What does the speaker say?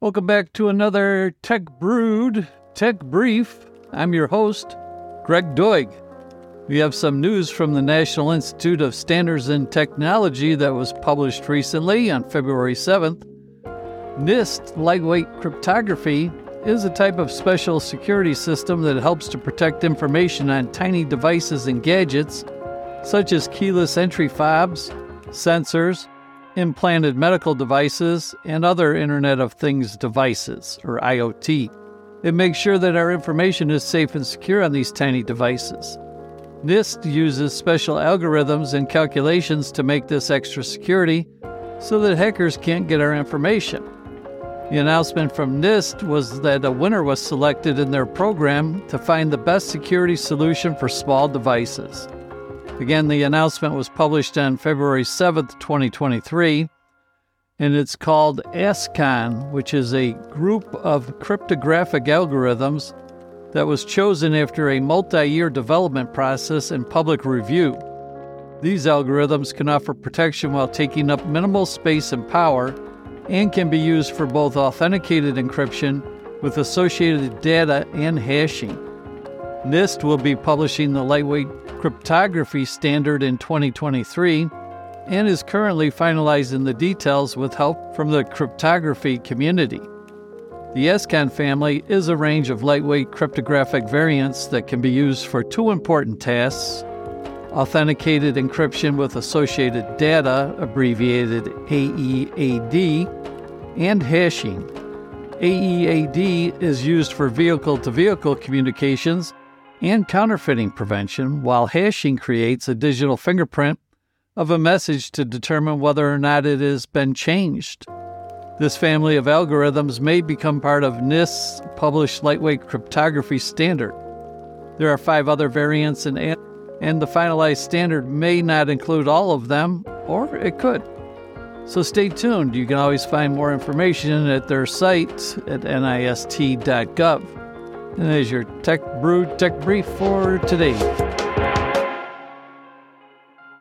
Welcome back to another Tech Brew Tech Brief. I'm your host, Greg Doig. We have some news from the National Institute of Standards and Technology that was published recently on February 7th. NIST lightweight cryptography is a type of special security system that helps to protect information on tiny devices and gadgets, such as keyless entry fobs, sensors, implanted medical devices, and other Internet of Things devices, or IoT. It makes sure that our information is safe and secure on these tiny devices. NIST uses special algorithms and calculations to make this extra security so that hackers can't get our information. The announcement from NIST was that a winner was selected in their program to find the best security solution for small devices. Again, the announcement was published on February 7th, 2023, and it's called ASCON, which is a group of cryptographic algorithms that was chosen after a multi year development process and public review. These algorithms can offer protection while taking up minimal space and power and can be used for both authenticated encryption with associated data and hashing. NIST will be publishing the lightweight cryptography standard in 2023 and is currently finalizing the details with help from the cryptography community. The ASCON family is a range of lightweight cryptographic variants that can be used for two important tasks authenticated encryption with associated data, abbreviated AEAD, and hashing. AEAD is used for vehicle to vehicle communications and counterfeiting prevention, while hashing creates a digital fingerprint of a message to determine whether or not it has been changed. This family of algorithms may become part of NIST's published lightweight cryptography standard. There are five other variants, and, and the finalized standard may not include all of them, or it could. So stay tuned. You can always find more information at their site at nist.gov. And there's your Tech Brew Tech Brief for today.